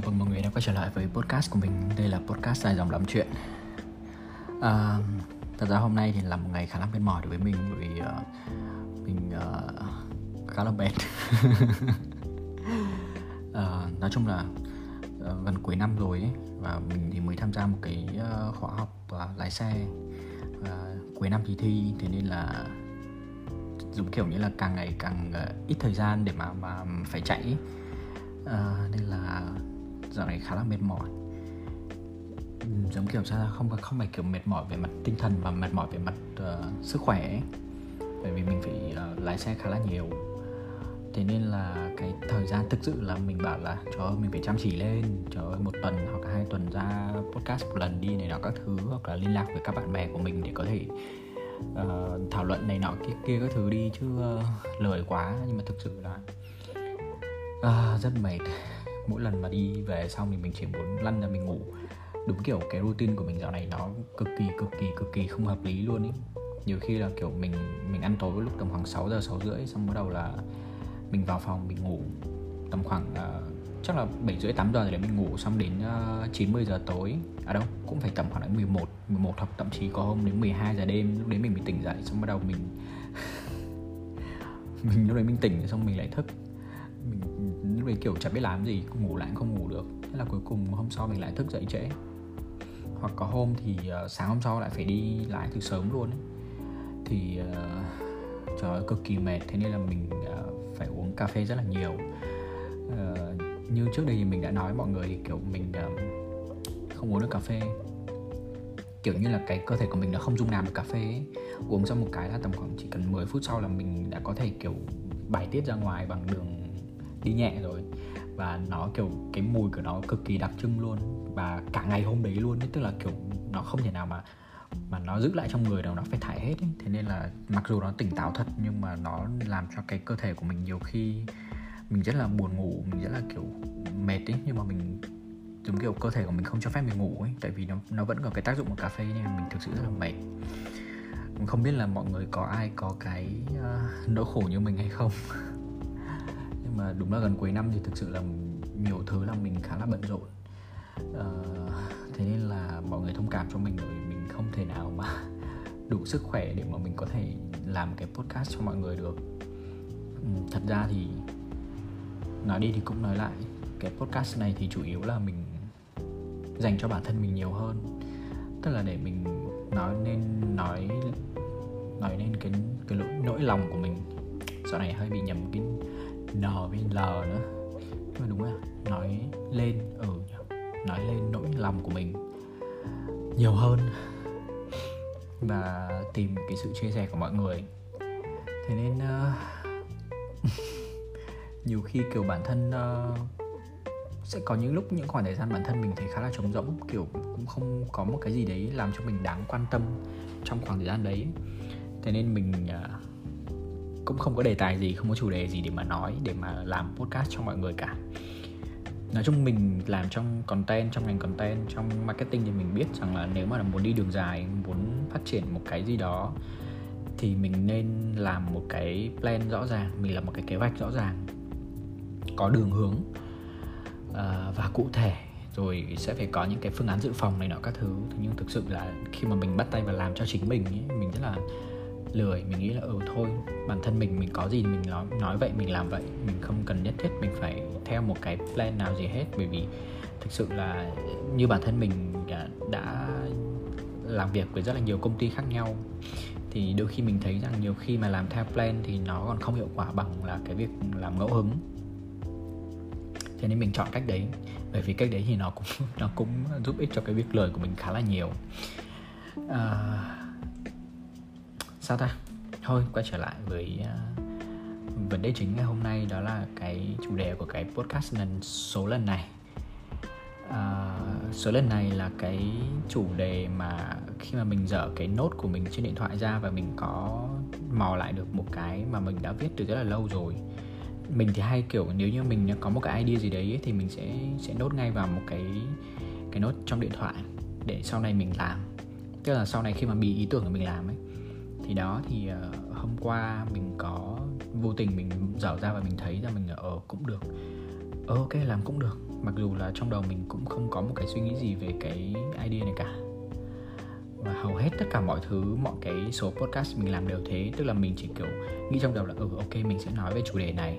chào mừng mọi người đã quay trở lại với podcast của mình. Đây là podcast dài dòng lắm chuyện. À, Thật ra hôm nay thì là một ngày khá là mệt mỏi đối với mình Bởi vì uh, mình uh, khá là mệt. Uh, Nói chung là uh, gần cuối năm rồi ấy, Và mình thì mới tham gia một cái uh, khóa học uh, lái xe. Uh, Cuối năm thì thi Thế nên là dùng kiểu như là càng ngày càng uh, ít thời gian để mà mà phải chạy uh, nên là dạo này khá là mệt mỏi. Giống kiểu sao không không phải kiểu mệt mỏi về mặt tinh thần và mệt mỏi về mặt uh, sức khỏe ấy. bởi vì mình phải uh, lái xe khá là nhiều. Thế nên là cái thời gian thực sự là mình bảo là trời ơi mình phải chăm chỉ lên trời ơi một tuần hoặc hai tuần ra podcast một lần đi này nọ các thứ hoặc là liên lạc với các bạn bè của mình để có thể uh, thảo luận này nọ kia kia các thứ đi chứ uh, lười quá. Nhưng mà thực sự là uh, rất mệt mỗi lần mà đi về xong thì mình chỉ muốn lăn ra mình ngủ. Đúng kiểu cái routine của mình dạo này nó cực kỳ cực kỳ cực kỳ không hợp lý luôn ý. Nhiều khi là kiểu mình mình ăn tối lúc tầm khoảng 6 giờ 6 rưỡi xong bắt đầu là mình vào phòng mình ngủ tầm khoảng uh, chắc là 7 rưỡi 8 giờ để mình ngủ. Xong đến à, uh, 90 giờ tối à đâu cũng phải tầm khoảng đến 11 11 hoặc thậm chí có hôm đến 12 giờ đêm lúc đấy mình mới tỉnh dậy xong bắt đầu mình mình lúc đấy mình tỉnh xong mình lại thức lúc kiểu chẳng biết làm gì ngủ lại cũng không ngủ được. Thế là cuối cùng hôm sau mình lại thức dậy trễ. Hoặc có hôm thì uh, sáng hôm sau lại phải đi lại từ sớm luôn ấy. thì uh, trời ơi, cực kỳ mệt. Thế nên là mình uh, phải uống cà phê rất là nhiều. Uh, như trước đây thì mình đã nói mọi người thì kiểu mình uh, không uống được cà phê. Kiểu như là cái cơ thể của mình nó không dung nạp được cà phê ấy. uống xong một cái là tầm khoảng chỉ cần 10 phút sau là mình đã có thể kiểu bài tiết ra ngoài bằng đường đi nhẹ rồi. Và nó kiểu cái mùi của nó cực kỳ đặc trưng luôn. Và cả ngày hôm đấy luôn ấy tức là kiểu nó không thể nào mà mà nó giữ lại trong người đâu nó phải thải hết ấy. thế nên là mặc dù nó tỉnh táo thật nhưng mà nó làm cho cái cơ thể của mình nhiều khi mình rất là buồn ngủ mình rất là kiểu mệt ấy. Nhưng mà mình giống kiểu cơ thể của mình không cho phép mình ngủ ấy. Tại vì nó nó vẫn có cái tác dụng của cà phê nên mình thực sự rất là mệt. Không biết là mọi người có ai có cái uh, nỗi khổ như mình hay không? nhưng mà đúng là gần cuối năm thì thực sự là nhiều thứ là mình khá là bận rộn. Uh, thế nên là mọi người thông cảm cho mình bởi mình không thể nào mà đủ sức khỏe để mà mình có thể làm cái podcast cho mọi người được. Ừ, thật ra thì nói đi thì cũng nói lại cái podcast này thì chủ yếu là mình dành cho bản thân mình nhiều hơn. Tức là để mình nói nên nói nói nên cái cái nỗi, nỗi lòng của mình. Sau này hơi bị nhầm cái n với l nữa. Nhưng mà đúng là nói lên ừ nói lên nỗi lòng của mình nhiều hơn và tìm cái sự chia sẻ của mọi người. Thế nên uh, nhiều khi kiểu bản thân uh, sẽ có những lúc những khoảng thời gian bản thân mình thấy khá là trống rỗng kiểu cũng không có một cái gì đấy làm cho mình đáng quan tâm trong khoảng thời gian đấy. Thế nên mình uh, cũng không có đề tài gì không có chủ đề gì để mà nói để mà làm podcast cho mọi người cả. Nói chung mình làm trong content trong ngành content trong marketing thì mình biết rằng là nếu mà muốn đi đường dài muốn phát triển một cái gì đó thì mình nên làm một cái plan rõ ràng mình làm một cái kế hoạch rõ ràng có đường hướng uh, và cụ thể rồi sẽ phải có những cái phương án dự phòng này nọ các thứ. Nhưng thực sự là khi mà mình bắt tay vào làm cho chính mình ấy, mình rất là lười mình nghĩ là ừ thôi bản thân mình mình có gì mình nói nói vậy mình làm vậy mình không cần nhất thiết mình phải theo một cái plan nào gì hết. Bởi vì thực sự là như bản thân mình đã, đã làm việc với rất là nhiều công ty khác nhau thì đôi khi mình thấy rằng nhiều khi mà làm theo plan thì nó còn không hiệu quả bằng là cái việc làm ngẫu hứng. Cho nên mình chọn cách đấy bởi vì cách đấy thì nó cũng nó cũng giúp ích cho cái việc lời của mình khá là nhiều. À, sao ta? Thôi quay trở lại với uh, vấn đề chính ngày hôm nay đó là cái chủ đề của cái podcast lần số lần này. Uh, số lần này là cái chủ đề mà khi mà mình dở cái nốt của mình trên điện thoại ra và mình có mò lại được một cái mà mình đã viết từ rất là lâu rồi. Mình thì hay kiểu nếu như mình có một cái idea gì đấy thì mình sẽ sẽ nốt ngay vào một cái cái nốt trong điện thoại để sau này mình làm. Tức là sau này khi mà bị ý tưởng của mình làm ấy thì đó thì uh, hôm qua mình có vô tình mình dở ra và mình thấy ra mình ở ờ, cũng được. Ờ, ok làm cũng được. Mặc dù là trong đầu mình cũng không có một cái suy nghĩ gì về cái idea này cả. Và hầu hết tất cả mọi thứ mọi cái số podcast mình làm đều thế. Tức là mình chỉ kiểu nghĩ trong đầu là ừ ok mình sẽ nói về chủ đề này.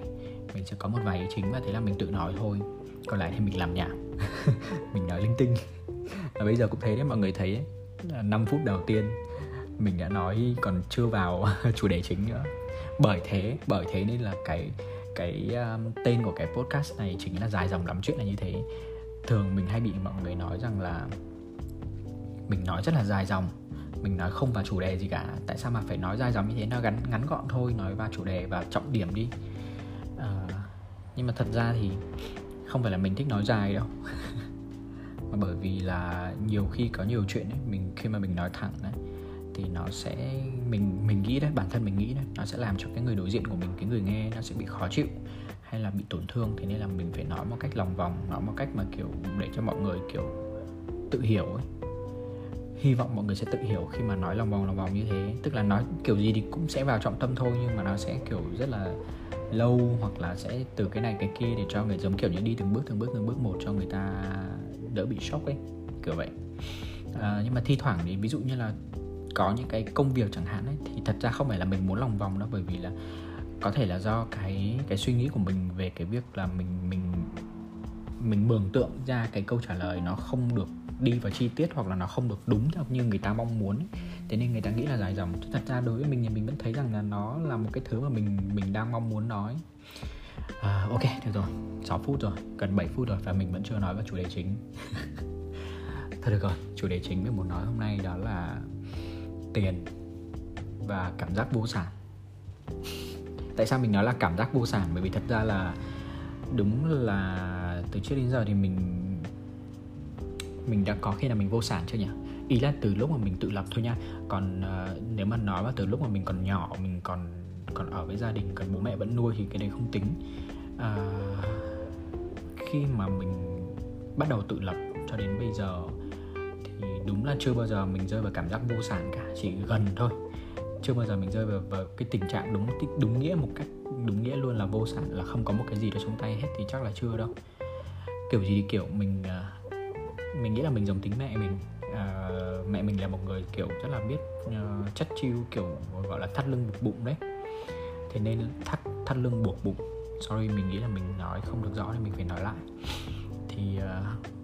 Mình sẽ có một vài ý chính và thế là mình tự nói thôi. Còn lại thì mình làm nhảm mình nói linh tinh. Và bây giờ cũng thế đấy mọi người thấy ấy, 5 phút đầu tiên mình đã nói còn chưa vào chủ đề chính nữa. Bởi thế bởi thế nên là cái cái um, tên của cái podcast này chính là dài dòng lắm chuyện là như thế. Thường mình hay bị mọi người nói rằng là mình nói rất là dài dòng mình nói không vào chủ đề gì cả. Tại sao mà phải nói dài dòng như thế? Nó gắn ngắn gọn thôi nói vào chủ đề và trọng điểm đi. À, nhưng mà thật ra thì không phải là mình thích nói dài đâu. Mà bởi vì là nhiều khi có nhiều chuyện ấy mình khi mà mình nói thẳng đấy thì nó sẽ mình mình nghĩ đấy bản thân mình nghĩ đấy nó sẽ làm cho cái người đối diện của mình cái người nghe nó sẽ bị khó chịu hay là bị tổn thương. Thế nên là mình phải nói một cách lòng vòng nói một cách mà kiểu để cho mọi người kiểu tự hiểu ấy. Hy vọng mọi người sẽ tự hiểu khi mà nói lòng vòng lòng vòng như thế. Tức là nói kiểu gì thì cũng sẽ vào trọng tâm thôi nhưng mà nó sẽ kiểu rất là lâu hoặc là sẽ từ cái này cái kia để cho người giống kiểu như đi từng bước từng bước từng bước một cho người ta đỡ bị sốc ấy kiểu vậy. À, nhưng mà thi thoảng thì ví dụ như là có những cái công việc chẳng hạn ấy thì thật ra không phải là mình muốn lòng vòng đâu bởi vì là có thể là do cái cái suy nghĩ của mình về cái việc là mình mình mình mường tượng ra cái câu trả lời nó không được đi vào chi tiết hoặc là nó không được đúng theo như người ta mong muốn thế nên người ta nghĩ là dài dòng. Thật ra đối với mình thì mình vẫn thấy rằng là nó là một cái thứ mà mình mình đang mong muốn nói. À, ok được rồi. 6 phút rồi gần 7 phút rồi và mình vẫn chưa nói vào chủ đề chính. Thôi được rồi chủ đề chính mình muốn nói hôm nay đó là tiền và cảm giác vô sản. Tại sao mình nói là cảm giác vô sản? Bởi vì thật ra là đúng là từ trước đến giờ thì mình mình đã có khi nào mình vô sản chưa nhỉ? Ý là từ lúc mà mình tự lập thôi nha. Còn uh, nếu mà nói là từ lúc mà mình còn nhỏ mình còn còn ở với gia đình còn bố mẹ vẫn nuôi thì cái đấy không tính. Uh, khi mà mình bắt đầu tự lập cho đến bây giờ thì đúng là chưa bao giờ mình rơi vào cảm giác vô sản cả chỉ gần thôi. Chưa bao giờ mình rơi vào, vào cái tình trạng đúng đúng nghĩa một cách đúng nghĩa luôn là vô sản là không có một cái gì đó trong tay hết thì chắc là chưa đâu. Kiểu gì thì kiểu mình à, mình nghĩ là mình giống tính mẹ mình. À, mẹ mình là một người kiểu rất là biết uh, chất chiêu kiểu gọi là thắt lưng buộc bụng đấy. Thế nên thắt thắt lưng buộc bụng sorry mình nghĩ là mình nói không được rõ nên mình phải nói lại. Thì uh,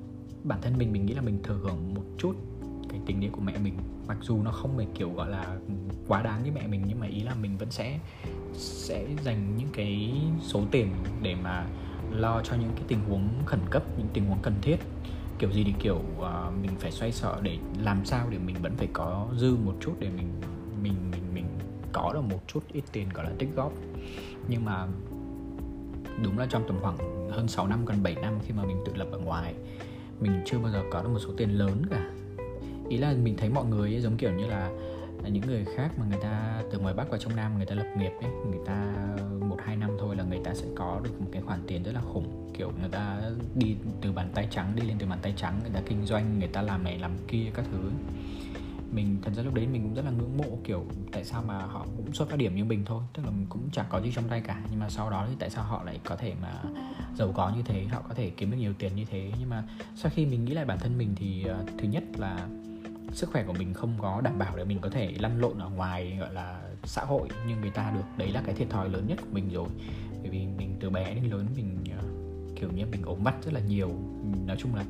bản thân mình mình nghĩ là mình thừa hưởng một chút cái tình nghĩa của mẹ mình. Mặc dù nó không phải kiểu gọi là quá đáng như mẹ mình nhưng mà ý là mình vẫn sẽ sẽ dành những cái số tiền để mà lo cho những cái tình huống khẩn cấp những tình huống cần thiết. Kiểu gì thì kiểu uh, mình phải xoay sở để làm sao để mình vẫn phải có dư một chút để mình mình mình mình có được một chút ít tiền gọi là tích góp. Nhưng mà đúng là trong tầm khoảng hơn 6 năm gần 7 năm khi mà mình tự lập ở ngoài mình chưa bao giờ có được một số tiền lớn cả. Ý là mình thấy mọi người ấy, giống kiểu như là những người khác mà người ta từ ngoài bắc vào trong nam người ta lập nghiệp ấy người ta một hai năm thôi là người ta sẽ có được một cái khoản tiền rất là khủng. Kiểu người ta đi từ bàn tay trắng đi lên từ bàn tay trắng người ta kinh doanh người ta làm này làm kia các thứ mình thật ra lúc đấy mình cũng rất là ngưỡng mộ kiểu tại sao mà họ cũng xuất phát điểm như mình thôi. Tức là mình cũng chẳng có gì trong tay cả. Nhưng mà sau đó thì tại sao họ lại có thể mà giàu có như thế họ có thể kiếm được nhiều tiền như thế? Nhưng mà sau khi mình nghĩ lại bản thân mình thì uh, thứ nhất là sức khỏe của mình không có đảm bảo để mình có thể lăn lộn ở ngoài gọi là xã hội như người ta được. Đấy là cái thiệt thòi lớn nhất của mình rồi. Bởi vì mình từ bé đến lớn mình uh, kiểu như mình ốm mắt rất là nhiều. Nói chung là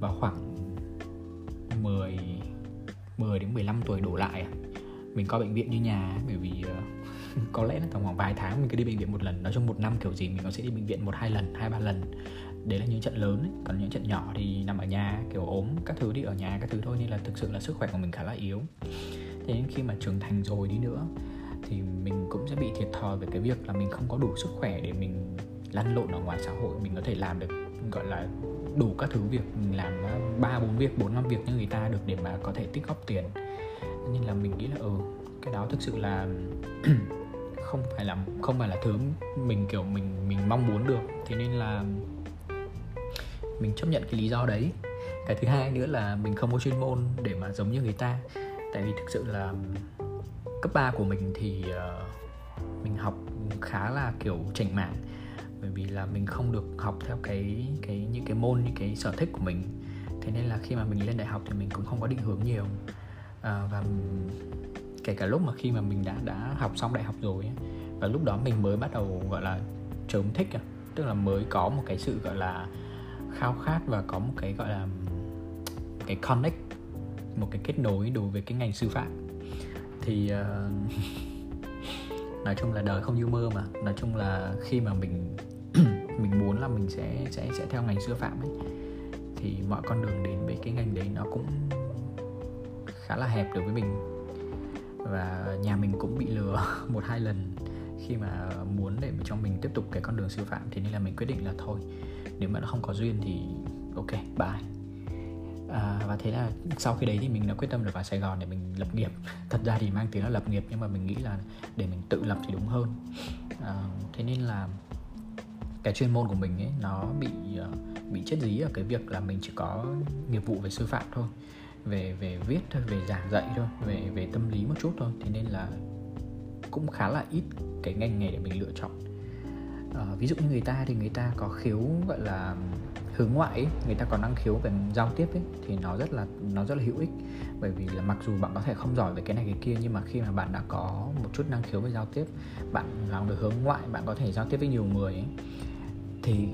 vào khoảng 10 10 đến 15 tuổi đổ lại à. mình coi bệnh viện như nhà bởi vì uh, có lẽ là tầm khoảng vài tháng mình cứ đi bệnh viện một lần nói chung một năm kiểu gì mình cũng sẽ đi bệnh viện một hai lần hai ba lần đấy là những trận lớn ấy. còn những trận nhỏ thì nằm ở nhà kiểu ốm các thứ đi ở nhà các thứ thôi nên là thực sự là sức khỏe của mình khá là yếu thế nên khi mà trưởng thành rồi đi nữa thì mình cũng sẽ bị thiệt thòi về cái việc là mình không có đủ sức khỏe để mình lăn lộn ở ngoài xã hội mình có thể làm được gọi là đủ các thứ việc mình làm ba bốn việc bốn năm việc như người ta được để mà có thể tích góp tiền. Nên là mình nghĩ là ừ cái đó thực sự là không phải là không phải là thứ mình kiểu mình mình mong muốn được. Thế nên là mình chấp nhận cái lý do đấy. Cái thứ hai nữa là mình không có chuyên môn để mà giống như người ta. Tại vì thực sự là cấp 3 của mình thì uh, mình học khá là kiểu chảnh mảng bởi vì là mình không được học theo cái cái những cái môn những cái sở thích của mình. Thế nên là khi mà mình lên đại học thì mình cũng không có định hướng nhiều. À, và kể cả lúc mà khi mà mình đã đã học xong đại học rồi ấy, và lúc đó mình mới bắt đầu gọi là chớm thích à. Tức là mới có một cái sự gọi là khao khát và có một cái gọi là cái connect một cái kết nối đối với cái ngành sư phạm. Thì uh, nói chung là đời không như mơ mà. Nói chung là khi mà mình mình muốn là mình sẽ sẽ sẽ theo ngành sư phạm ấy. Thì mọi con đường đến với cái ngành đấy nó cũng khá là hẹp đối với mình. Và nhà mình cũng bị lừa một hai lần khi mà muốn để cho mình tiếp tục cái con đường sư phạm. Thì nên là mình quyết định là thôi nếu mà nó không có duyên thì ok bye. À, và thế là sau khi đấy thì mình đã quyết tâm được vào Sài Gòn để mình lập nghiệp. Thật ra thì mang tiếng là lập nghiệp nhưng mà mình nghĩ là để mình tự lập thì đúng hơn. À, thế nên là cái chuyên môn của mình ấy nó bị ờ, bị chết dí ở cái việc là mình chỉ có nghiệp vụ về sư phạm thôi về về viết thôi về giảng dạy thôi về về tâm lý một chút thôi. Thế nên là cũng khá là ít cái ngành nghề để mình lựa chọn. À, ví dụ như người ta thì người ta có khiếu gọi là hướng ngoại ấy, người ta có năng khiếu về giao tiếp ấy thì nó rất là nó rất là hữu ích. Bởi vì là mặc dù bạn có thể không giỏi về cái này cái kia nhưng mà khi mà bạn đã có một chút năng khiếu về giao tiếp bạn làm được hướng ngoại bạn có thể giao tiếp với nhiều người ấy, thì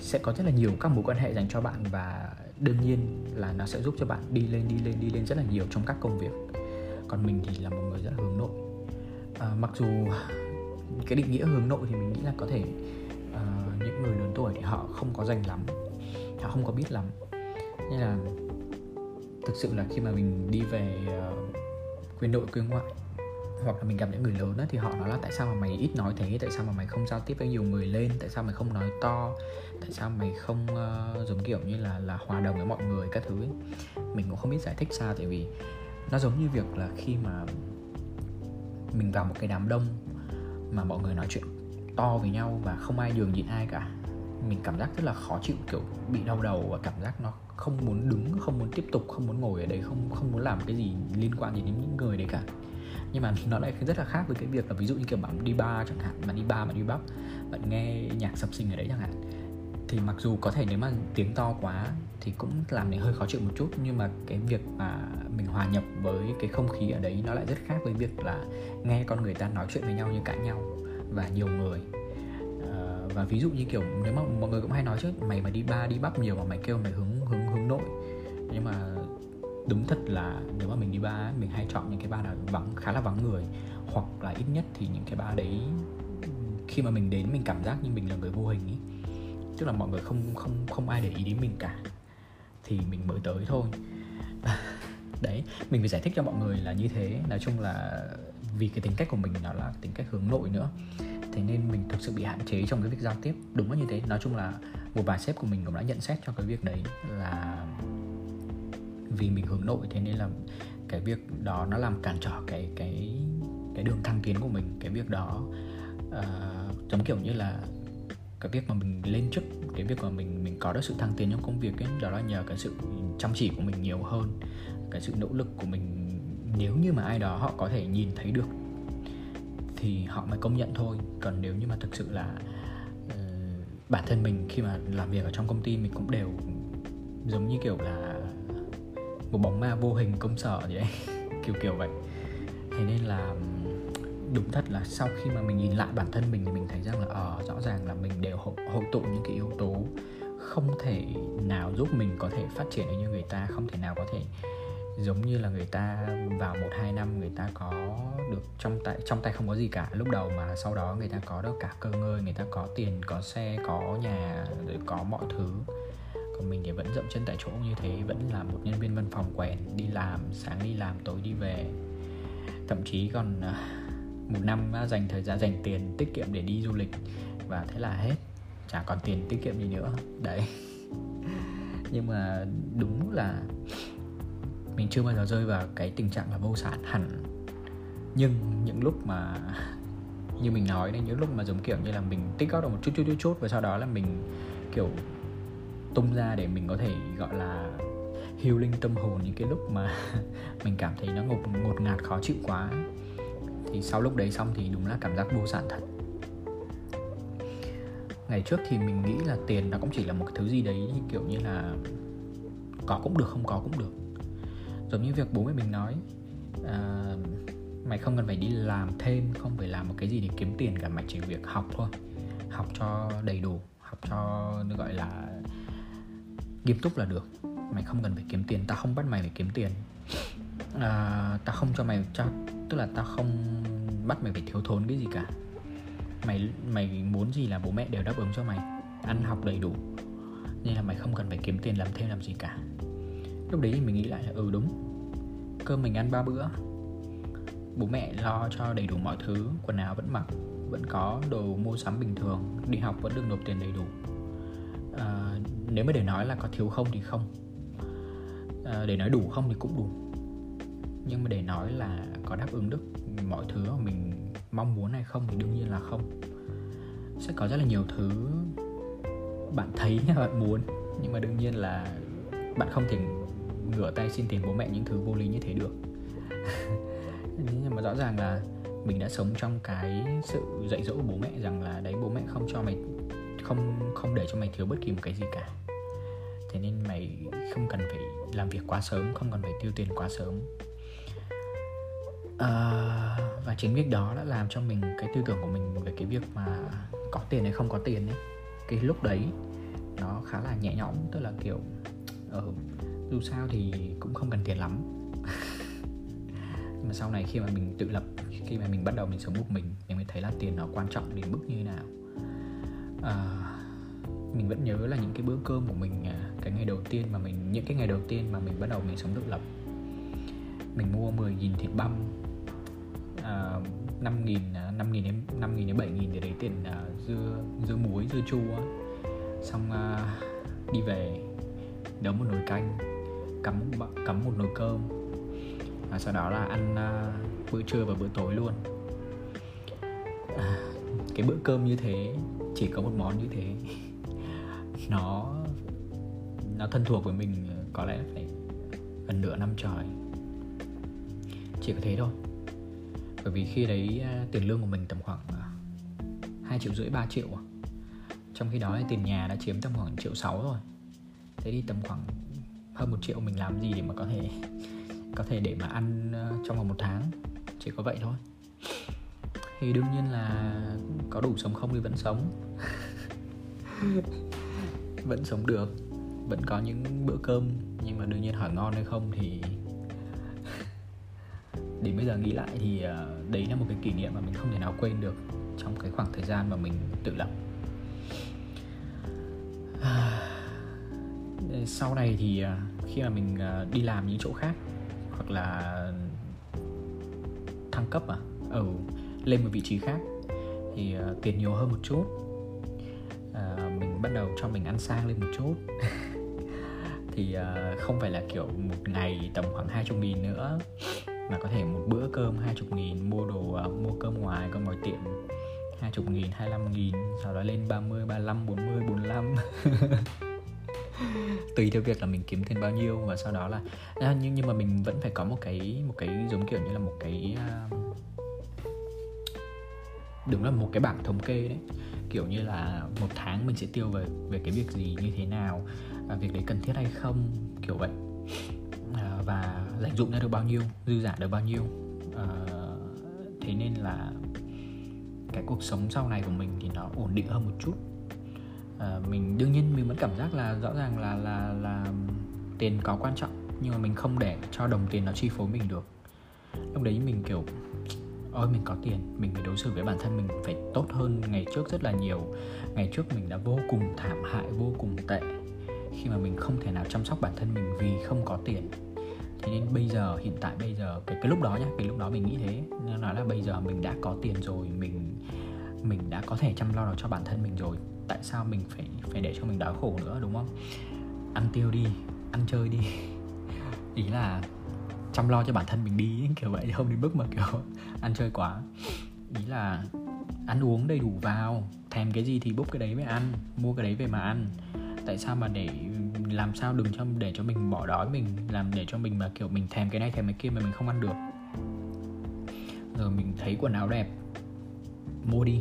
sẽ có rất là nhiều các mối quan hệ dành cho bạn và đương nhiên là nó sẽ giúp cho bạn đi lên đi lên đi lên rất là nhiều trong các công việc. Còn mình thì là một người rất là hướng nội. À, mặc dù cái định nghĩa hướng nội thì mình nghĩ là có thể uh, những người lớn tuổi thì họ không có dành lắm họ không có biết lắm. Nên là thực sự là khi mà mình đi về à, uh, quê nội quê ngoại hoặc là mình gặp những người lớn đó, thì họ nói là tại sao mà mày ít nói thế? Tại sao mà mày không giao tiếp với nhiều người lên? Tại sao mày không nói to? Tại sao mày không uh, giống kiểu như là là hòa đồng với mọi người? Các thứ ấy. mình cũng không biết giải thích sao tại vì nó giống như việc là khi mà mình vào một cái đám đông mà mọi người nói chuyện to với nhau và không ai nhường nhịn ai cả mình cảm giác rất là khó chịu kiểu bị đau đầu và cảm giác nó không muốn đứng không muốn tiếp tục không muốn ngồi ở đấy không không muốn làm cái gì liên quan gì đến những người đấy cả nhưng mà nó lại rất là khác với cái việc là ví dụ như kiểu bạn đi bar chẳng hạn bạn đi bar bạn đi bắp bạn nghe nhạc sập sinh ở đấy chẳng hạn, thì mặc dù có thể nếu mà tiếng to quá thì cũng làm mình hơi khó chịu một chút, nhưng mà cái việc mà mình hòa nhập với cái không khí ở đấy nó lại rất khác với việc là nghe con người ta nói chuyện với nhau như cãi nhau và nhiều người. Ờ, và ví dụ như kiểu nếu mà mọi người cũng hay nói chứ, mày mà đi ba đi bắp nhiều mà mày kêu mày hướng hướng đúng thật là nếu mà mình đi ba mình hay chọn những cái ba nào vắng, khá là vắng người, hoặc là ít nhất thì những cái ba đấy, khi mà mình đến mình cảm giác như mình là người vô hình ý tức là mọi người không không không ai để ý đến mình cả. Thì mình mới tới thôi. Đấy, mình phải giải thích cho mọi người là như thế. Nói chung là vì cái tính cách của mình nó là tính cách hướng nội nữa. Thế nên mình thực sự bị hạn chế trong cái việc giao tiếp. Đúng là như thế. Nói chung là một vài sếp của mình cũng đã nhận xét cho cái việc đấy là vì mình hướng nội thế nên là cái việc đó nó làm cản trở cái cái cái đường thăng tiến của mình. Cái việc đó uh, giống kiểu như là cái việc mà mình lên chức cái việc mà mình mình có được sự thăng tiến trong công việc ấy đó là nhờ cái sự chăm chỉ của mình nhiều hơn cái sự nỗ lực của mình. Nếu như mà ai đó họ có thể nhìn thấy được thì họ mới công nhận thôi. Còn nếu như mà thực sự là uh, bản thân mình khi mà làm việc ở trong công ty mình cũng đều giống như kiểu là một bóng ma vô hình công sở vậy kiểu kiểu vậy. Thế nên là đúng thật là sau khi mà mình nhìn lại bản thân mình thì mình thấy rằng là ờ uh, rõ ràng là mình đều hội, hội tụ những cái yếu tố không thể nào giúp mình có thể phát triển được như người ta không thể nào có thể giống như là người ta vào một hai năm người ta có được trong tay trong tay không có gì cả. Lúc đầu mà sau đó người ta có được cả cơ ngơi người ta có tiền có xe có nhà rồi có mọi thứ còn mình thì vẫn dậm chân tại chỗ như thế, vẫn là một nhân viên văn phòng quèn đi làm, sáng đi làm, tối đi về. Thậm chí còn à, một năm dành thời gian, dành tiền tiết kiệm để đi du lịch, và thế là hết. Chả còn tiền tiết kiệm gì nữa. Đấy. Nhưng mà đúng là mình chưa bao giờ rơi vào cái tình trạng là vô sản hẳn. Nhưng những lúc mà, như mình nói đấy, những lúc mà giống kiểu như là mình tích góp được một chút chút chút chút, và sau đó là mình, kiểu tung ra để mình có thể gọi là healing tâm hồn những cái lúc mà mình cảm thấy nó ngột ngột ngạt khó chịu quá. Thì sau lúc đấy xong thì đúng là cảm giác vô sản thật. Ngày trước thì mình nghĩ là tiền nó cũng chỉ là một thứ gì đấy kiểu như là có cũng được không có cũng được. Giống như việc bố mẹ mình nói à, mày không cần phải đi làm thêm không phải làm một cái gì để kiếm tiền cả mày chỉ việc học thôi. Học cho đầy đủ học cho gọi là nghiêm túc là được. Mày không cần phải kiếm tiền. Tao không bắt mày phải kiếm tiền. À, tao không cho mày cho tức là tao không bắt mày phải thiếu thốn cái gì cả. Mày mày muốn gì là bố mẹ đều đáp ứng cho mày. Ăn học đầy đủ. Nên là mày không cần phải kiếm tiền làm thêm làm gì cả. Lúc đấy thì mình nghĩ lại là ừ đúng. Cơm mình ăn ba bữa. Bố mẹ lo cho đầy đủ mọi thứ. Quần áo vẫn mặc vẫn có đồ mua sắm bình thường. Đi học vẫn được nộp tiền đầy đủ. À, nếu mà để nói là có thiếu không thì không. À, để nói đủ không thì cũng đủ. Nhưng mà để nói là có đáp ứng được mọi thứ mà mình mong muốn hay không thì đương nhiên là không. Sẽ có rất là nhiều thứ bạn thấy bạn muốn. Nhưng mà đương nhiên là bạn không thể ngửa tay xin tiền bố mẹ những thứ vô lý như thế được. Nhưng mà rõ ràng là mình đã sống trong cái sự dạy dỗ của bố mẹ rằng là đấy bố mẹ không cho mày không không để cho mày thiếu bất kỳ một cái gì cả. Thế nên mày không cần phải làm việc quá sớm không cần phải tiêu tiền quá sớm. À, và chính việc đó đã làm cho mình cái tư tưởng của mình về cái việc mà có tiền hay không có tiền ấy cái lúc đấy nó khá là nhẹ nhõm. Tức là kiểu ở ờ, dù sao thì cũng không cần tiền lắm. Nhưng mà sau này khi mà mình tự lập khi mà mình bắt đầu mình sống một mình mình mới thấy là tiền nó quan trọng đến mức như thế nào à, mình vẫn nhớ là những cái bữa cơm của mình à, cái ngày đầu tiên mà mình những cái ngày đầu tiên mà mình bắt đầu mình sống tự lập. Mình mua 10 nghìn thịt băm à, 5 nghìn à, 5 nghìn đến 5 nghìn đến 7 nghìn để lấy tiền à, dưa dưa muối dưa chua. Xong à, đi về nấu một nồi canh cắm cắm một nồi cơm và sau đó là ăn à, bữa trưa và bữa tối luôn. À, cái bữa cơm như thế chỉ có một món như thế. Nó nó thân thuộc với mình ờ, có lẽ phải gần nửa năm trời. Chỉ có thế thôi. Bởi vì khi đấy ờ, tiền lương của mình tầm khoảng à, hai triệu rưỡi 3 triệu à. trong khi đó tiền nhà đã chiếm tầm khoảng triệu sáu rồi. Thế đi tầm khoảng hơn một triệu mình làm gì để mà có thể có thể để mà ăn trong vòng một tháng. Chỉ có vậy thôi thì đương nhiên là có đủ sống không thì vẫn sống. Vẫn sống được vẫn có những bữa cơm nhưng mà đương nhiên hỏi ngon hay không thì đến bây giờ nghĩ lại thì uh, đấy là một cái kỷ niệm mà mình không thể nào quên được trong cái khoảng thời gian mà mình tự lập. Sau này thì uh, khi mà mình đi làm những chỗ khác hoặc là thăng cấp à? Ừ, lên một vị trí khác. Thì uh, tiền nhiều hơn một chút. Uh, mình bắt đầu cho mình ăn sang lên một chút. Thì uh, không phải là kiểu một ngày tầm khoảng hai chục nghìn nữa mà có thể một bữa cơm hai chục nghìn mua đồ uh, mua cơm ngoài cơm ngoài tiệm hai chục nghìn hai mươi nghìn sau đó lên 30, 35, 40, 45 tùy theo việc là mình kiếm tiền bao nhiêu và sau đó là à, nhưng nhưng mà mình vẫn phải có một cái một cái giống kiểu như là một cái uh, đúng là một cái bảng thống kê đấy. Kiểu như là một tháng mình sẽ tiêu về về cái việc gì như thế nào và việc đấy cần thiết hay không kiểu vậy. À, và dành dụng ra được bao nhiêu dư giả được bao nhiêu. À, thế nên là cái cuộc sống sau này của mình thì nó ổn định hơn một chút. À, mình đương nhiên mình vẫn cảm giác là rõ ràng là là là tiền có quan trọng nhưng mà mình không để cho đồng tiền nó chi phối mình được. Lúc đấy mình kiểu ôi, mình có tiền, mình phải đối xử với bản thân mình phải tốt hơn ngày trước rất là nhiều. Ngày trước mình đã vô cùng thảm hại, vô cùng tệ. Khi mà mình không thể nào chăm sóc bản thân mình vì không có tiền. Thế nên bây giờ, hiện tại bây giờ, cái cái lúc đó nhá, cái lúc đó mình nghĩ thế. Nên nói là bây giờ mình đã có tiền rồi, mình mình đã có thể chăm lo được cho bản thân mình rồi. Tại sao mình phải phải để cho mình đói khổ nữa, đúng không? Ăn tiêu đi, ăn chơi đi. Ý là chăm lo cho bản thân mình đi kiểu vậy không đến mức mà kiểu ăn chơi quá. Ý là ăn uống đầy đủ vào thèm cái gì thì bốc cái đấy về ăn mua cái đấy về mà ăn. Tại sao mà để làm sao đừng cho để cho mình bỏ đói mình làm để cho mình mà kiểu mình thèm cái này thèm cái kia mà mình không ăn được. Rồi mình thấy quần áo đẹp mua đi.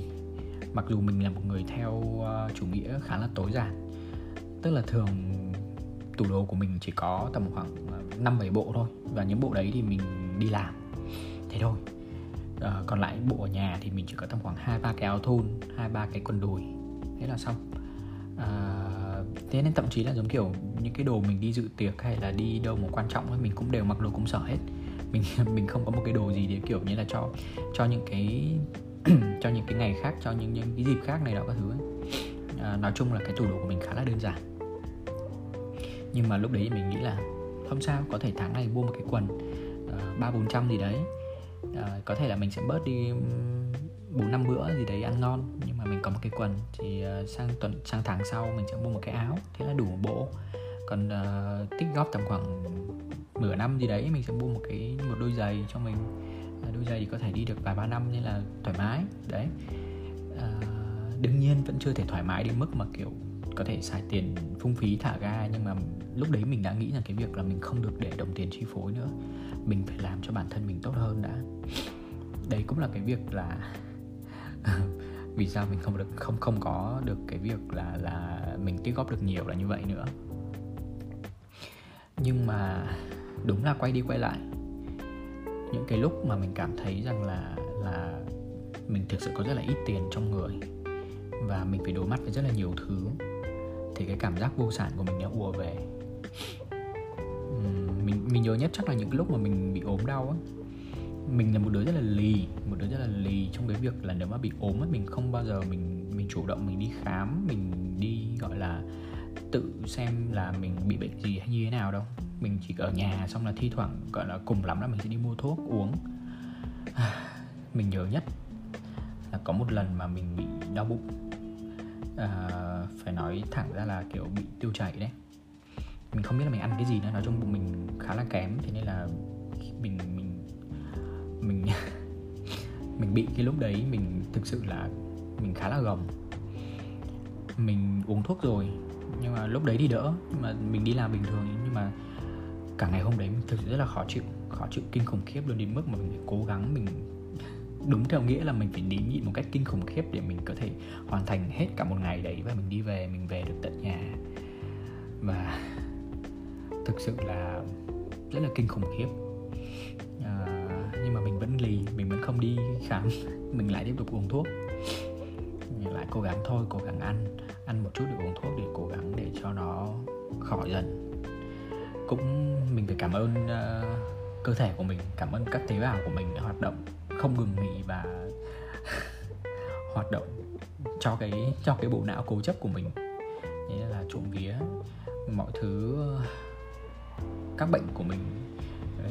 Mặc dù mình là một người theo uh, chủ nghĩa khá là tối giản. Tức là thường tủ đồ của mình chỉ có tầm khoảng năm bảy bộ thôi. Và những bộ đấy thì mình đi làm. Thế thôi. À, còn lại bộ ở nhà thì mình chỉ có tầm khoảng hai ba cái áo thun hai ba cái quần đùi. Thế là xong. À, thế nên thậm chí là giống kiểu những cái đồ mình đi dự tiệc hay là đi đâu một quan trọng ấy mình cũng đều mặc đồ công sở hết. Mình mình không có một cái đồ gì để kiểu như là cho cho những cái cho những cái ngày khác cho những những cái dịp khác này đó các thứ ấy. À, nói chung là cái tủ đồ của mình khá là đơn giản. Nhưng mà lúc đấy mình nghĩ là không sao có thể tháng này mua một cái quần ờ, ba bốn trăm gì đấy. À, có thể là mình sẽ bớt đi bốn năm bữa gì đấy ăn ngon. Nhưng mà mình có một cái quần thì uh, sang tuần sang tháng sau mình sẽ mua một cái áo thế là đủ một bộ. Còn uh, tích góp tầm khoảng nửa năm gì đấy mình sẽ mua một cái một đôi giày cho mình. Đôi giày thì có thể đi được vài ba năm nên là thoải mái đấy. À, đương nhiên vẫn chưa thể thoải mái đến mức mà kiểu có thể xài tiền phung phí thả ga, nhưng mà lúc đấy mình đã nghĩ rằng cái việc là mình không được để đồng tiền chi phối nữa. Mình phải làm cho bản thân mình tốt hơn đã. Đấy cũng là cái việc là vì sao mình không được, không không có được cái việc là là mình tích góp được nhiều là như vậy nữa. Nhưng mà đúng là quay đi quay lại. Những cái lúc mà mình cảm thấy rằng là là mình thực sự có rất là ít tiền trong người và mình phải đối mặt với rất là nhiều thứ thì cái cảm giác vô sản của mình nó ùa về. Mình mình nhớ nhất chắc là những cái lúc mà mình bị ốm đau á. Mình là một đứa rất là lì, một đứa rất là lì trong cái việc là nếu mà bị ốm ấy mình không bao giờ mình mình chủ động mình đi khám, mình đi, gọi là, tự xem là mình bị bệnh gì hay như thế nào đâu. Mình chỉ ở nhà xong là thi thoảng, gọi là, cùng lắm là mình sẽ đi mua thuốc, uống. Mình nhớ nhất là có một lần mà mình bị đau bụng à, phải nói thẳng ra là kiểu bị tiêu chảy đấy. Mình không biết là mình ăn cái gì nữa nói chung bụng mình khá là kém thế nên là mình mình mình mình bị cái lúc đấy mình thực sự là mình khá là gồng. Mình uống thuốc rồi nhưng mà lúc đấy thì đỡ nhưng mà mình đi làm bình thường nhưng mà cả ngày hôm đấy mình thực sự rất là khó chịu khó chịu kinh khủng khiếp luôn đến mức mà mình cố gắng mình đúng theo nghĩa là mình phải nín nhịn một cách kinh khủng khiếp để mình có thể hoàn thành hết cả một ngày đấy và mình đi về mình về được tận nhà. Và thực sự là rất là kinh khủng khiếp. À, nhưng mà mình vẫn lì mình vẫn không đi khám mình lại tiếp tục uống thuốc. Mình lại cố gắng thôi cố gắng ăn ăn một chút để uống thuốc để cố gắng để cho nó khỏi dần. Cũng mình phải cảm ơn uh, cơ thể của mình cảm ơn các tế bào của mình đã hoạt động không ngừng nghỉ và hoạt động cho cái cho cái bộ não cố chấp của mình. Nghĩa là trộm vía mọi thứ các bệnh của mình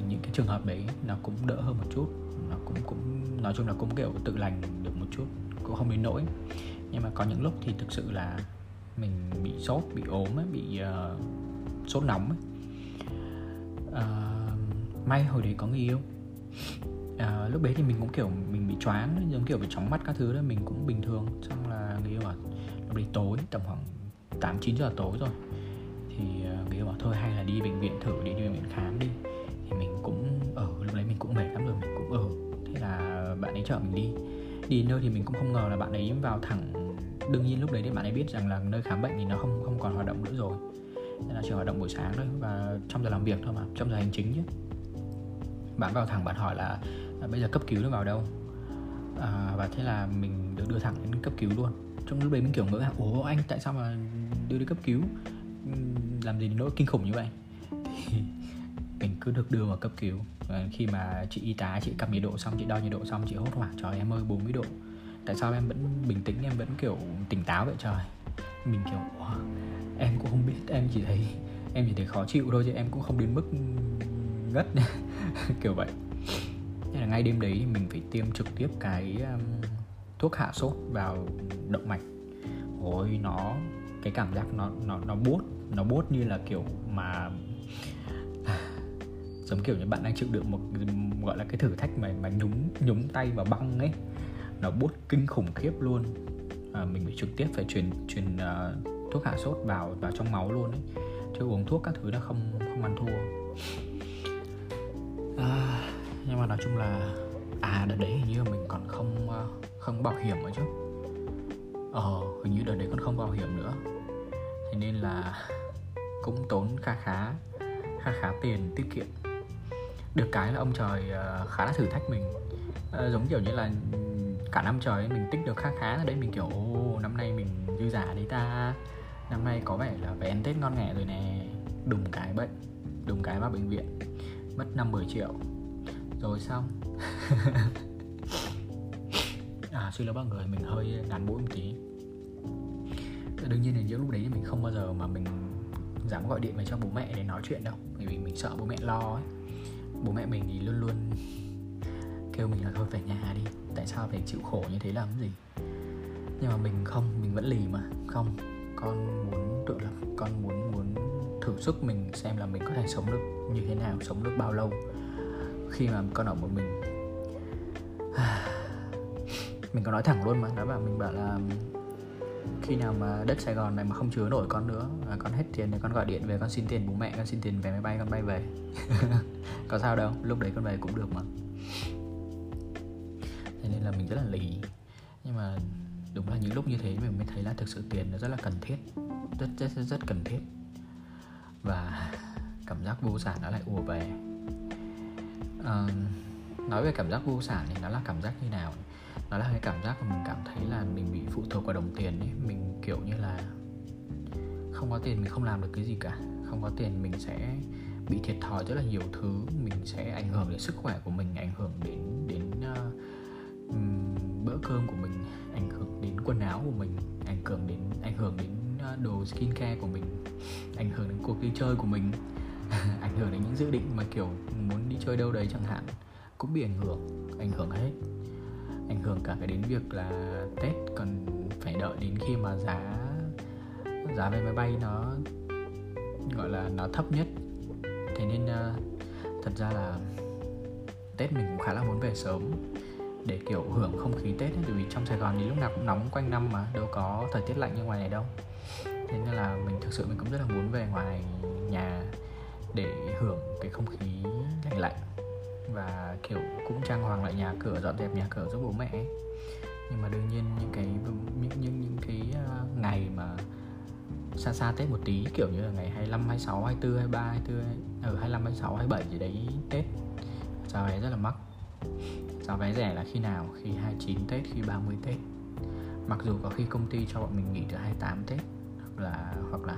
những cái trường hợp đấy nó cũng đỡ hơn một chút. Nó cũng cũng nói chung là cũng kiểu tự lành được một chút cũng không đến nỗi. Nhưng mà có những lúc thì thực sự là mình bị sốt bị ốm ấy, bị uh, sốt nóng ấy. Uh, may hồi đấy có người yêu à, lúc đấy thì mình cũng kiểu mình bị choáng giống kiểu bị chóng mắt các thứ đó mình cũng bình thường. Xong là người yêu bảo lúc đấy tối tầm khoảng 8 9 giờ tối rồi. Thì à, người yêu bảo thôi hay là đi bệnh viện thử đi đi bệnh viện khám đi. Thì mình cũng ở lúc đấy mình cũng mệt lắm rồi mình cũng ở. Thế là bạn ấy chở mình đi. Đi nơi thì mình cũng không ngờ là bạn ấy vào thẳng đương nhiên lúc đấy thì bạn ấy biết rằng là nơi khám bệnh thì nó không không còn hoạt động nữa rồi. Nên là chỉ hoạt động buổi sáng thôi và trong giờ làm việc thôi mà trong giờ hành chính chứ bạn vào thẳng bạn hỏi là à, bây giờ cấp cứu nó vào đâu? À, và thế là mình được đưa thẳng đến cấp cứu luôn. Trong lúc đấy mình kiểu ngỡ là ủa anh tại sao mà đưa đi cấp cứu? Làm gì nỗi kinh khủng như vậy? Thì mình cứ được đưa vào cấp cứu. Và khi mà chị y tá chị cầm nhiệt độ xong chị đo nhiệt độ xong chị hốt hoảng trời em ơi 40 độ. Tại sao em vẫn bình tĩnh em vẫn kiểu tỉnh táo vậy trời? Mình kiểu em cũng không biết em chỉ thấy em chỉ thấy khó chịu thôi chứ em cũng không đến mức ngất. Kiểu vậy nên là ngay đêm đấy mình phải tiêm trực tiếp cái um, thuốc hạ sốt vào động mạch. Ôi nó cái cảm giác nó nó nó bút nó bút như là kiểu mà giống kiểu như bạn đang chịu đựng một gọi là cái thử thách mà mà nhúng nhúng tay vào băng ấy. Nó bút kinh khủng khiếp luôn. À, mình phải trực tiếp phải truyền truyền uh, thuốc hạ sốt vào vào trong máu luôn ấy. Chứ uống thuốc các thứ nó không không ăn thua. À, nhưng mà nói chung là à đợt đấy hình như mình còn không ờ, không bảo hiểm nữa chứ. Ờ hình như đợt đấy còn không bảo hiểm nữa. Thế nên là cũng tốn kha khá kha khá tiền tiết kiệm. Được cái là ông trời ờ, khá là thử thách mình. À, giống kiểu như là cả năm trời mình tích được khá khá là đấy mình kiểu ô năm nay mình dư giả đấy ta. Năm nay có vẻ là phải ăn tết ngon nghẻ rồi nè. Đùng cái bệnh đùng cái vào bệnh viện. Mất năm 10 triệu rồi xong. À xin lỗi mọi người mình hơi ngắn mũi một tí. Đương nhiên là những lúc đấy thì mình không bao giờ mà mình dám gọi điện về cho bố mẹ để nói chuyện đâu. Bởi vì mình sợ bố mẹ lo ấy. Bố mẹ mình thì luôn luôn kêu mình là thôi về nhà đi. Tại sao phải chịu khổ như thế làm gì? Nhưng mà mình không, mình vẫn lì mà. Không, con muốn tự lập, con muốn muốn thử sức mình xem là mình có thể sống được như thế nào, sống được bao lâu khi mà con ở một mình. Mình có nói thẳng luôn mà đó bảo mình bảo là khi nào mà đất Sài Gòn này mà không chứa nổi con nữa à, con hết tiền thì con gọi điện về con xin tiền bố mẹ con xin tiền vé máy bay con bay về. Có sao đâu lúc đấy con về cũng được mà. Thế nên là mình rất là lì nhưng mà đúng là những lúc như thế mình mới thấy là thực sự tiền nó rất là cần thiết. Rất rất rất, rất cần thiết. Và cảm giác vô sản nó lại ùa về nói về cảm giác vô sản thì nó là cảm giác như nào? Nó là cái cảm giác mà mình cảm thấy là mình bị phụ thuộc vào đồng tiền ấy. Mình kiểu như là không có tiền mình không làm được cái gì cả. Không có tiền mình sẽ bị thiệt thòi rất là nhiều thứ. Mình sẽ ảnh hưởng đến sức khỏe của mình ảnh hưởng đến đến uh, bữa cơm của mình ảnh hưởng đến quần áo của mình ảnh hưởng đến ảnh hưởng đến uh, đồ skin care của mình ảnh hưởng đến cuộc đi chơi của mình. ảnh hưởng đến những dự định mà kiểu muốn đi chơi đâu đấy chẳng hạn cũng bị ảnh hưởng ảnh hưởng hết. Ảnh hưởng cả cái đến việc là tết còn phải đợi đến khi mà giá giá vé máy bay nó gọi là nó thấp nhất. Thế nên uh, thật ra là tết mình cũng khá là muốn về sớm để kiểu hưởng không khí tết ấy, bởi vì trong sài gòn thì lúc nào cũng nóng quanh năm mà đâu có thời tiết lạnh như ngoài này đâu. Thế nên là mình thực sự mình cũng rất là muốn về ngoài nhà để hưởng cái không khí lạnh lạnh. Và kiểu cũng trang hoàng lại nhà cửa dọn dẹp nhà cửa giúp bố mẹ nhưng mà đương nhiên những cái những những những cái à, ngày mà xa xa Tết một tí kiểu như là ngày 25, 26, 24, 23, 24 ở 25, 26, 27 gì đấy Tết. Giá vé rất là mắc. Giá vé rẻ là khi nào? Khi 29 Tết khi 30 Tết. Mặc dù có khi công ty cho bọn mình nghỉ từ 28 Tết hoặc là hoặc là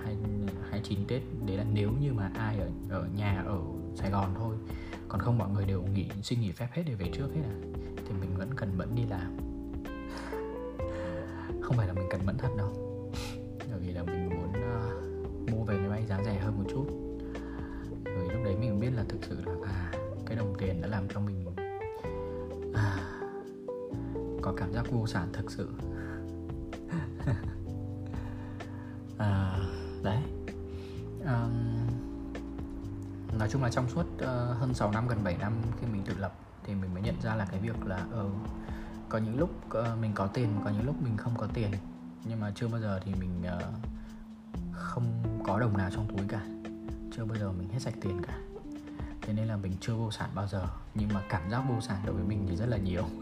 29 Tết đấy là nếu như mà ai ở ở nhà ở Sài Gòn thôi còn không mọi người đều nghỉ xin nghỉ phép hết để về trước hết à? Thì mình vẫn cần mẫn đi làm. Không phải là mình cần mẫn thật đâu. Bởi vì là mình muốn uh, mua về máy bay giá rẻ hơn một chút. Rồi lúc đấy mình biết là thực sự là à, cái đồng tiền đã làm cho mình à, có cảm giác vô sản thực sự. Nói chung là trong suốt uh, hơn 6 năm gần 7 năm khi mình tự lập thì mình mới nhận ra là cái việc là uh, có những lúc uh, mình có tiền có những lúc mình không có tiền. Nhưng mà chưa bao giờ thì mình uh, không có đồng nào trong túi cả. Chưa bao giờ mình hết sạch tiền cả. Thế nên là mình chưa vô sản bao giờ. Nhưng mà cảm giác vô sản đối với mình thì rất là nhiều.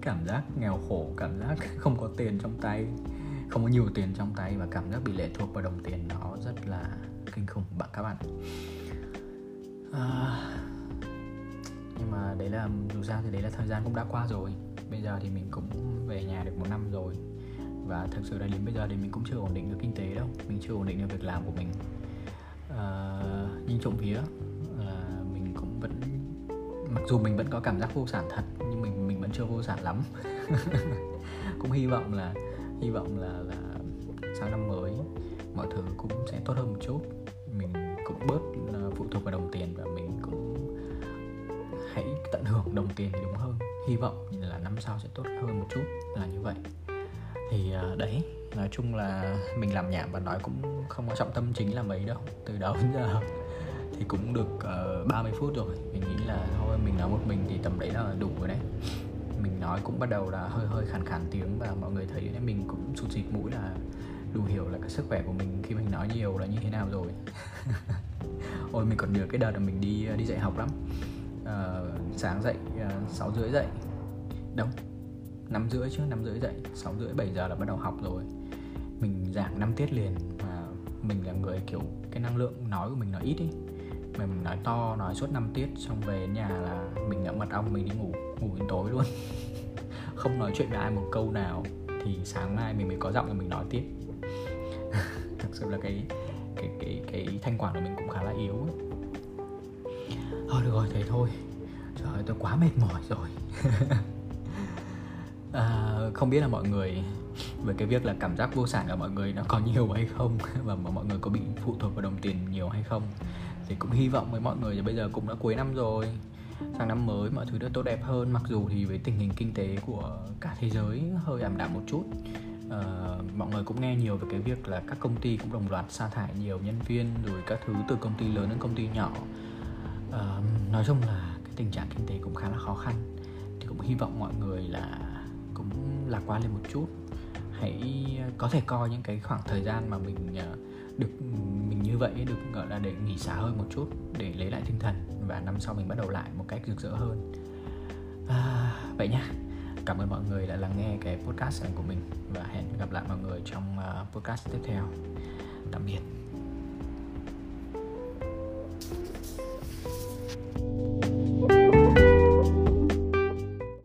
Cảm giác nghèo khổ cảm giác không có tiền trong tay không có nhiều tiền trong tay và cảm giác bị lệ thuộc vào đồng tiền nó rất là kinh khủng bạn các bạn à, nhưng mà đấy là dù sao thì đấy là thời gian cũng đã qua rồi. Bây giờ thì mình cũng về nhà được một năm rồi. Và thực sự là đến bây giờ thì mình cũng chưa ổn định được kinh tế đâu. Mình chưa ổn định được việc làm của mình. À, nhưng trộm vía là mình cũng vẫn mặc dù mình vẫn có cảm giác vô sản thật nhưng mình mình vẫn chưa vô sản lắm. Cũng hy vọng là hy vọng là là sang năm mới mọi thứ cũng sẽ tốt hơn một chút bớt ờ, phụ thuộc vào đồng tiền và mình cũng hãy tận hưởng đồng tiền thì đúng hơn. Hy vọng là năm sau sẽ tốt hơn một chút là như vậy. Thì ờ, đấy nói chung là mình làm nhảm và nói cũng không có trọng tâm chính là mấy đâu. Từ đầu đến giờ thì cũng được ờ, uh, 30 phút rồi. Mình nghĩ là thôi mình nói một mình thì tầm đấy là đủ rồi đấy. Mình nói cũng bắt đầu là hơi hơi khàn khàn tiếng và mọi người thấy đấy mình cũng sụt xịt mũi là đủ hiểu là cái sức khỏe của mình khi mình nói nhiều là như thế nào rồi. ôi mình còn nhớ cái đợt là mình đi ờ, đi dạy học lắm. À, sáng dậy ờ, sáu rưỡi dậy. Đâu? Năm rưỡi chứ năm rưỡi dậy. Sáu rưỡi bảy giờ là bắt đầu học rồi. Mình giảng năm tiết liền mà mình là người kiểu cái năng lượng nói của mình nó ít ý mà mình nói to nói suốt năm tiết xong về nhà là mình đã mật ong mình đi ngủ ngủ đến tối luôn. Không nói chuyện với ai một câu nào. Thì sáng mai mình mới có giọng để mình nói tiếp. Thực sự là cái cái cái cái thanh quản của mình cũng khá là yếu thôi được rồi thế thôi. Trời ơi tôi quá mệt mỏi rồi. À, không biết là mọi người về cái việc là cảm giác vô sản của mọi người nó có nhiều hay không và mọi người có bị phụ thuộc vào đồng tiền nhiều hay không thì cũng hy vọng với mọi người thì bây giờ cũng đã cuối năm rồi. Sang năm mới mọi thứ đã tốt đẹp hơn. Mặc dù thì với tình hình kinh tế của cả thế giới hơi ảm đạm một chút uh, mọi người cũng nghe nhiều về cái việc là các công ty cũng đồng loạt sa thải nhiều nhân viên rồi các thứ từ công ty lớn đến công ty nhỏ. Uh, nói chung là cái tình trạng kinh tế cũng khá là khó khăn. Thì cũng hy vọng mọi người là cũng lạc quan lên một chút. Hãy ờ, có thể coi những cái khoảng thời gian mà mình uh, được mình như vậy được gọi là để nghỉ xả hơi một chút để lấy lại tinh thần và năm sau mình bắt đầu lại một cách rực rỡ hơn. À, vậy nha cảm ơn mọi người đã lắng nghe cái podcast này của mình và hẹn gặp lại mọi người trong ờ, podcast tiếp theo. Tạm biệt.